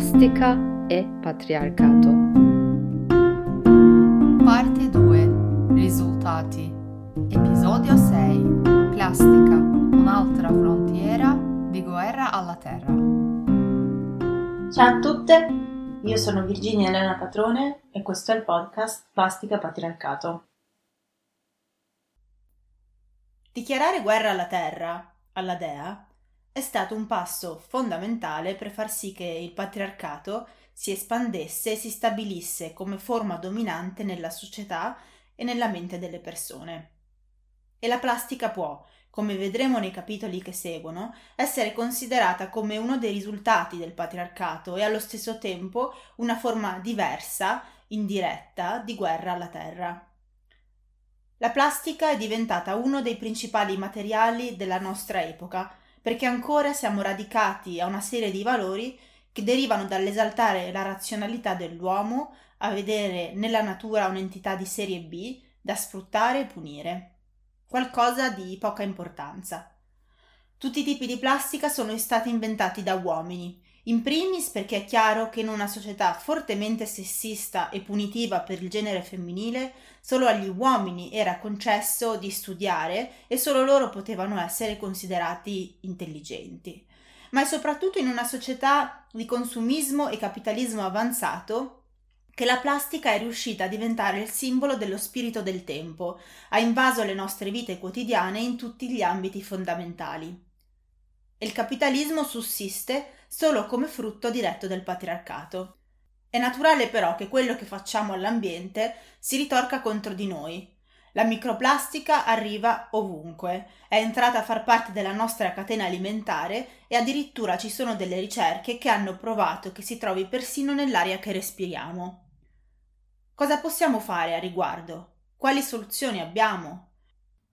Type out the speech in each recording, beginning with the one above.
Plastica e patriarcato. Parte 2. Risultati. Episodio 6. Plastica. Un'altra frontiera di guerra alla terra. Ciao a tutte, io sono Virginia Elena Patrone e questo è il podcast Plastica Patriarcato. Dichiarare guerra alla Terra, alla Dea, è stato un passo fondamentale per far sì che il patriarcato si espandesse e si stabilisse come forma dominante nella società e nella mente delle persone. E la plastica può, come vedremo nei capitoli che seguono, essere considerata come uno dei risultati del patriarcato e allo stesso tempo una forma diversa, indiretta, di guerra alla terra. La plastica è diventata uno dei principali materiali della nostra epoca perché ancora siamo radicati a una serie di valori che derivano dall'esaltare la razionalità dell'uomo, a vedere nella natura un'entità di serie B da sfruttare e punire. Qualcosa di poca importanza. Tutti i tipi di plastica sono stati inventati da uomini, in primis perché è chiaro che in una società fortemente sessista e punitiva per il genere femminile, solo agli uomini era concesso di studiare e solo loro potevano essere considerati intelligenti. Ma è soprattutto in una società di consumismo e capitalismo avanzato che la plastica è riuscita a diventare il simbolo dello spirito del tempo, ha invaso le nostre vite quotidiane in tutti gli ambiti fondamentali. Il capitalismo sussiste solo come frutto diretto del patriarcato. È naturale però che quello che facciamo all'ambiente si ritorca contro di noi. La microplastica arriva ovunque, è entrata a far parte della nostra catena alimentare e addirittura ci sono delle ricerche che hanno provato che si trovi persino nell'aria che respiriamo. Cosa possiamo fare a riguardo? Quali soluzioni abbiamo?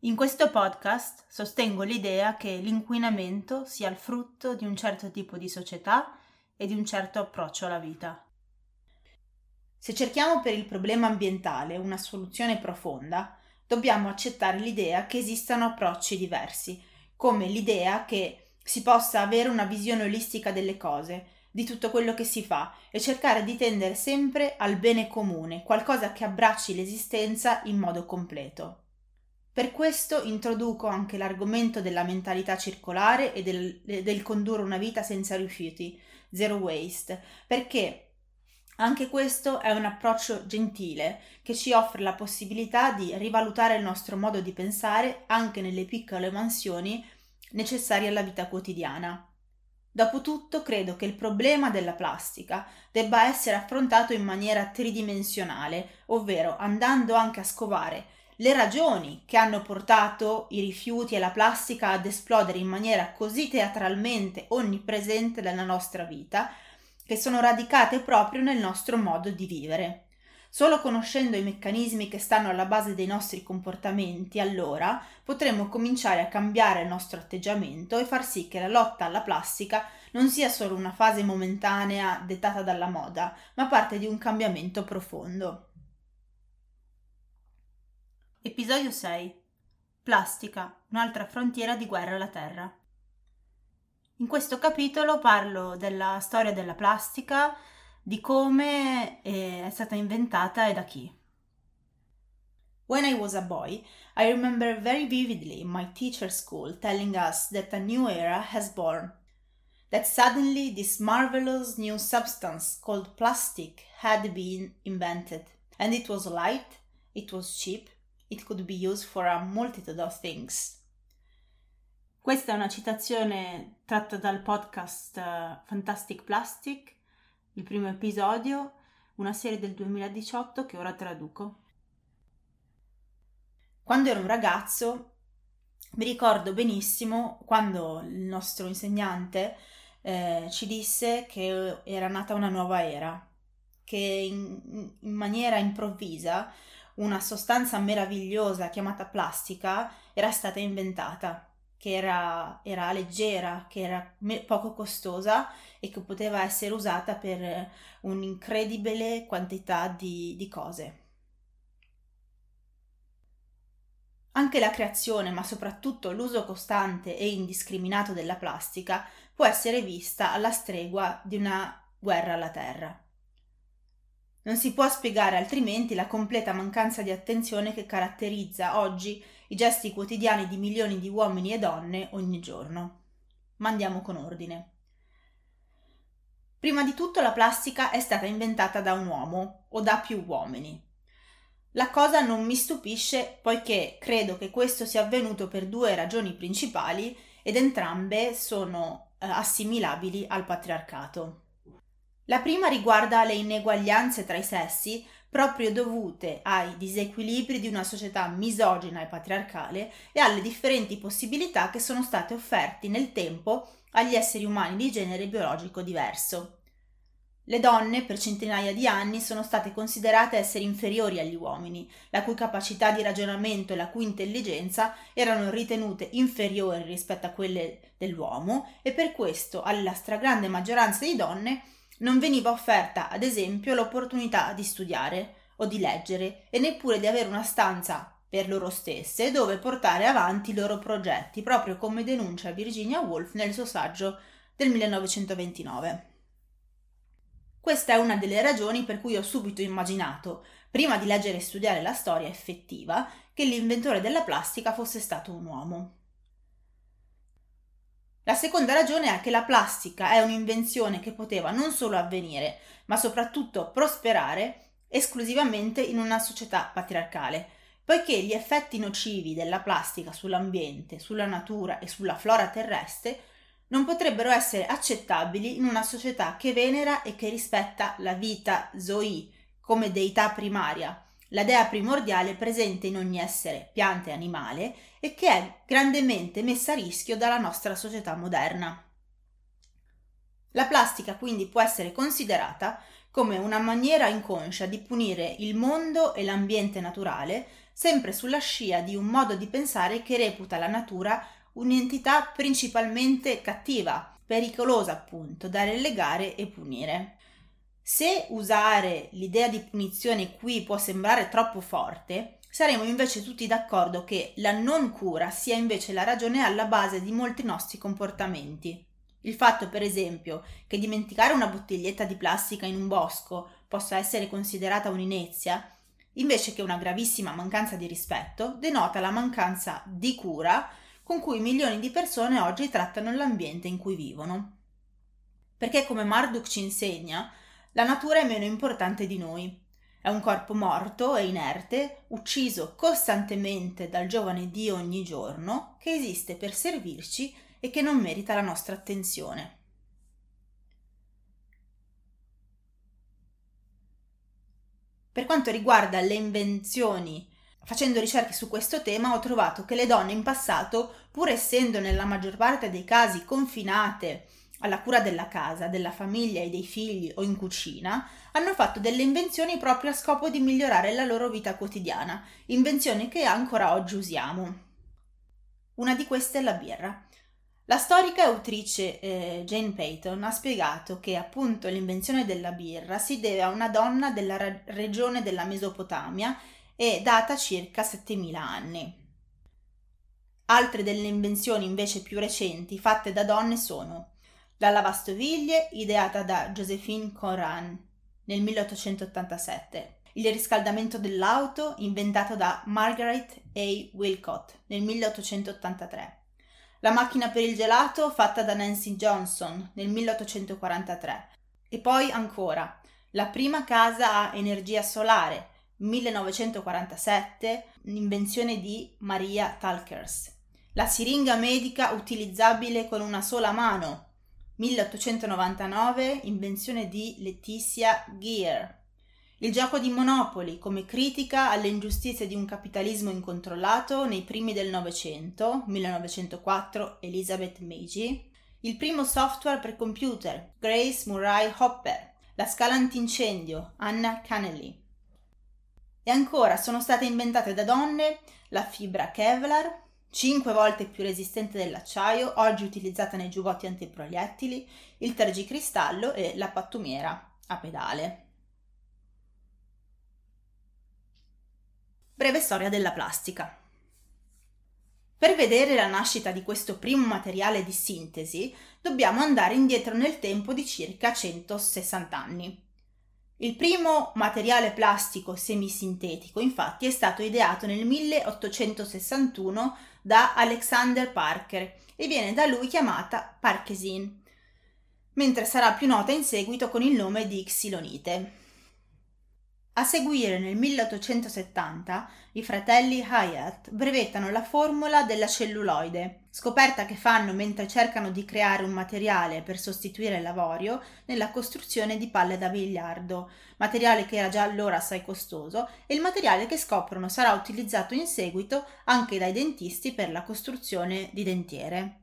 In questo podcast sostengo l'idea che l'inquinamento sia il frutto di un certo tipo di società e di un certo approccio alla vita. Se cerchiamo per il problema ambientale una soluzione profonda, dobbiamo accettare l'idea che esistano approcci diversi, come l'idea che si possa avere una visione olistica delle cose, di tutto quello che si fa e cercare di tendere sempre al bene comune, qualcosa che abbracci l'esistenza in modo completo. Per questo introduco anche l'argomento della mentalità circolare e del, del condurre una vita senza rifiuti, zero waste, perché anche questo è un approccio gentile che ci offre la possibilità di rivalutare il nostro modo di pensare anche nelle piccole mansioni necessarie alla vita quotidiana. Dopotutto credo che il problema della plastica debba essere affrontato in maniera tridimensionale, ovvero andando anche a scovare le ragioni che hanno portato i rifiuti e la plastica ad esplodere in maniera così teatralmente onnipresente nella nostra vita, che sono radicate proprio nel nostro modo di vivere. Solo conoscendo i meccanismi che stanno alla base dei nostri comportamenti, allora potremo cominciare a cambiare il nostro atteggiamento e far sì che la lotta alla plastica non sia solo una fase momentanea dettata dalla moda, ma parte di un cambiamento profondo. Episodio 6 Plastica, un'altra frontiera di guerra alla Terra. In questo capitolo parlo della storia della plastica, di come è stata inventata e da chi. When I was a boy, I remember very vividly my teacher's school telling us that a new era has born. That suddenly this marvelous new substance called plastic had been invented. And it was light, it was cheap, It could be used for a multitude of things. Questa è una citazione tratta dal podcast uh, Fantastic Plastic, il primo episodio, una serie del 2018 che ora traduco. Quando ero un ragazzo mi ricordo benissimo quando il nostro insegnante eh, ci disse che era nata una nuova era, che in, in maniera improvvisa una sostanza meravigliosa chiamata plastica era stata inventata, che era, era leggera, che era me- poco costosa e che poteva essere usata per un'incredibile quantità di, di cose. Anche la creazione, ma soprattutto l'uso costante e indiscriminato della plastica, può essere vista alla stregua di una guerra alla terra. Non si può spiegare altrimenti la completa mancanza di attenzione che caratterizza oggi i gesti quotidiani di milioni di uomini e donne ogni giorno. Ma andiamo con ordine. Prima di tutto la plastica è stata inventata da un uomo o da più uomini. La cosa non mi stupisce poiché credo che questo sia avvenuto per due ragioni principali ed entrambe sono eh, assimilabili al patriarcato. La prima riguarda le ineguaglianze tra i sessi proprio dovute ai disequilibri di una società misogina e patriarcale e alle differenti possibilità che sono state offerte nel tempo agli esseri umani di genere biologico diverso. Le donne per centinaia di anni sono state considerate esseri inferiori agli uomini, la cui capacità di ragionamento e la cui intelligenza erano ritenute inferiori rispetto a quelle dell'uomo e per questo alla stragrande maggioranza di donne non veniva offerta, ad esempio, l'opportunità di studiare o di leggere e neppure di avere una stanza per loro stesse dove portare avanti i loro progetti, proprio come denuncia Virginia Woolf nel suo saggio del 1929. Questa è una delle ragioni per cui ho subito immaginato, prima di leggere e studiare la storia effettiva, che l'inventore della plastica fosse stato un uomo. La seconda ragione è che la plastica è un'invenzione che poteva non solo avvenire, ma soprattutto prosperare esclusivamente in una società patriarcale, poiché gli effetti nocivi della plastica sull'ambiente, sulla natura e sulla flora terrestre non potrebbero essere accettabili in una società che venera e che rispetta la vita Zoe come deità primaria, la dea primordiale presente in ogni essere, pianta e animale, e che è grandemente messa a rischio dalla nostra società moderna. La plastica quindi può essere considerata come una maniera inconscia di punire il mondo e l'ambiente naturale, sempre sulla scia di un modo di pensare che reputa la natura un'entità principalmente cattiva, pericolosa appunto, da relegare e punire. Se usare l'idea di punizione qui può sembrare troppo forte, saremo invece tutti d'accordo che la non cura sia invece la ragione alla base di molti nostri comportamenti. Il fatto, per esempio, che dimenticare una bottiglietta di plastica in un bosco possa essere considerata un'inezia, invece che una gravissima mancanza di rispetto, denota la mancanza di cura con cui milioni di persone oggi trattano l'ambiente in cui vivono. Perché come Marduk ci insegna, la natura è meno importante di noi. È un corpo morto e inerte, ucciso costantemente dal giovane Dio ogni giorno, che esiste per servirci e che non merita la nostra attenzione. Per quanto riguarda le invenzioni, facendo ricerche su questo tema ho trovato che le donne in passato, pur essendo nella maggior parte dei casi confinate alla cura della casa, della famiglia e dei figli o in cucina, hanno fatto delle invenzioni proprio a scopo di migliorare la loro vita quotidiana, invenzioni che ancora oggi usiamo. Una di queste è la birra. La storica e autrice eh, Jane Payton ha spiegato che appunto l'invenzione della birra si deve a una donna della ra- regione della Mesopotamia e data circa 7000 anni. Altre delle invenzioni invece più recenti fatte da donne sono la lavastoviglie, ideata da Josephine Conran nel 1887. Il riscaldamento dell'auto, inventato da Margaret A. Wilcott nel 1883. La macchina per il gelato, fatta da Nancy Johnson nel 1843. E poi ancora, la prima casa a energia solare, 1947, invenzione di Maria Talkers. La siringa medica utilizzabile con una sola mano, 1899, invenzione di Letizia Gear. Il gioco di Monopoli come critica alle ingiustizie di un capitalismo incontrollato nei primi del Novecento, 1904, Elizabeth Meiji. Il primo software per computer, Grace Murray Hopper. La scala antincendio, Anna Cannelly. E ancora sono state inventate da donne la fibra Kevlar, 5 volte più resistente dell'acciaio, oggi utilizzata nei giubbotti antiproiettili, il tergicristallo e la pattumiera a pedale. Breve storia della plastica. Per vedere la nascita di questo primo materiale di sintesi dobbiamo andare indietro nel tempo di circa 160 anni. Il primo materiale plastico semisintetico infatti è stato ideato nel 1861 da Alexander Parker e viene da lui chiamata Parkesin, mentre sarà più nota in seguito con il nome di xilonite. A seguire, nel 1870, i fratelli Hyatt brevettano la formula della celluloide, scoperta che fanno mentre cercano di creare un materiale per sostituire l'avorio nella costruzione di palle da biliardo, materiale che era già allora assai costoso e il materiale che scoprono sarà utilizzato in seguito anche dai dentisti per la costruzione di dentiere.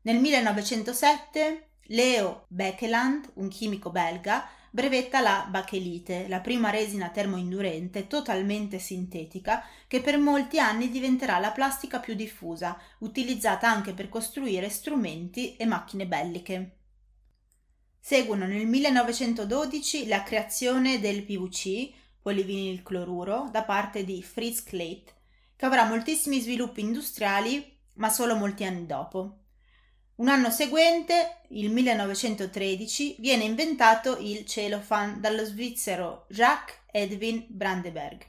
Nel 1907 Leo Bekeland, un chimico belga, brevetta la bachelite, la prima resina termoindurente totalmente sintetica che per molti anni diventerà la plastica più diffusa, utilizzata anche per costruire strumenti e macchine belliche. Seguono nel 1912 la creazione del PVC, polivinilcloruro, da parte di Fritz Kleit, che avrà moltissimi sviluppi industriali, ma solo molti anni dopo. Un anno seguente, il 1913, viene inventato il cellophane dallo svizzero Jacques Edwin Brandenberg.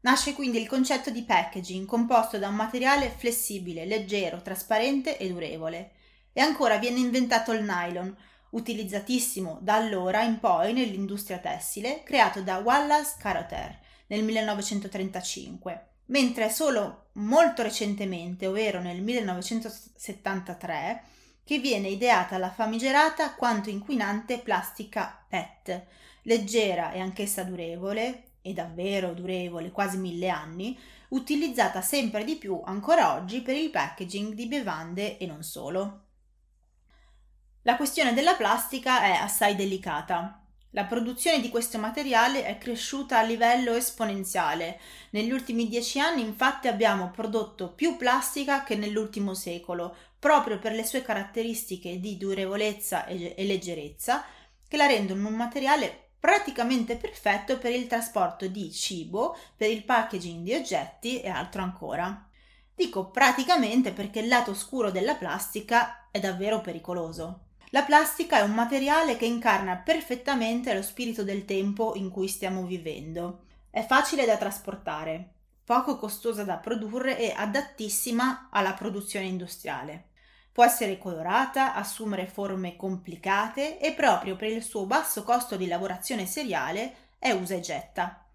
Nasce quindi il concetto di packaging composto da un materiale flessibile, leggero, trasparente e durevole. E ancora viene inventato il nylon, utilizzatissimo da allora in poi nell'industria tessile, creato da Wallace Carothers nel 1935 mentre solo molto recentemente, ovvero nel 1973, che viene ideata la famigerata quanto inquinante plastica PET, leggera e anch'essa durevole, e davvero durevole, quasi mille anni, utilizzata sempre di più ancora oggi per il packaging di bevande e non solo. La questione della plastica è assai delicata. La produzione di questo materiale è cresciuta a livello esponenziale. Negli ultimi dieci anni infatti abbiamo prodotto più plastica che nell'ultimo secolo, proprio per le sue caratteristiche di durevolezza e, leggerezza, che la rendono un materiale praticamente perfetto per il trasporto di cibo, per il packaging di oggetti e altro ancora. Dico praticamente perché il lato oscuro della plastica è davvero pericoloso. La plastica è un materiale che incarna perfettamente lo spirito del tempo in cui stiamo vivendo. È facile da trasportare, poco costosa da produrre e adattissima alla produzione industriale. Può essere colorata, assumere forme complicate e proprio per il suo basso costo di lavorazione seriale è usa e getta.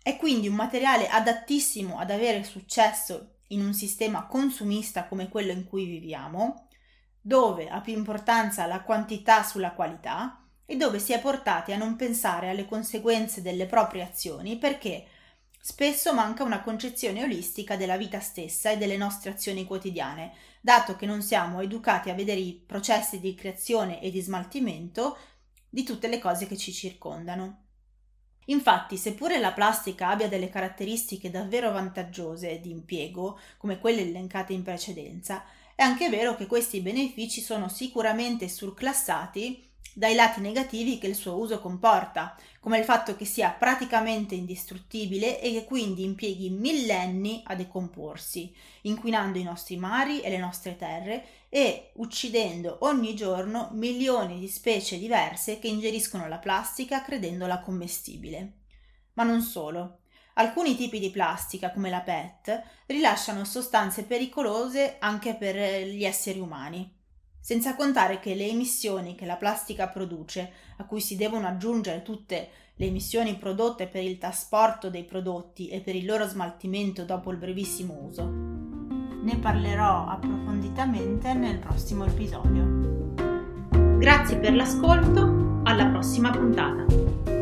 È quindi un materiale adattissimo ad avere successo in un sistema consumista come quello in cui viviamo, dove ha più importanza la quantità sulla qualità e dove si è portati a non pensare alle conseguenze delle proprie azioni perché spesso manca una concezione olistica della vita stessa e delle nostre azioni quotidiane, dato che non siamo educati a vedere i processi di creazione e di smaltimento di tutte le cose che ci circondano. Infatti, seppure la plastica abbia delle caratteristiche davvero vantaggiose di impiego, come quelle elencate in precedenza, è anche vero che questi benefici sono sicuramente surclassati dai lati negativi che il suo uso comporta, come il fatto che sia praticamente indistruttibile e che quindi impieghi millenni a decomporsi, inquinando i nostri mari e le nostre terre e uccidendo ogni giorno milioni di specie diverse che ingeriscono la plastica credendola commestibile. Ma non solo. Alcuni tipi di plastica, come la PET, rilasciano sostanze pericolose anche per gli esseri umani. Senza contare che le emissioni che la plastica produce, a cui si devono aggiungere tutte le emissioni prodotte per il trasporto dei prodotti e per il loro smaltimento dopo il brevissimo uso. Ne parlerò approfonditamente nel prossimo episodio. Grazie per l'ascolto, alla prossima puntata.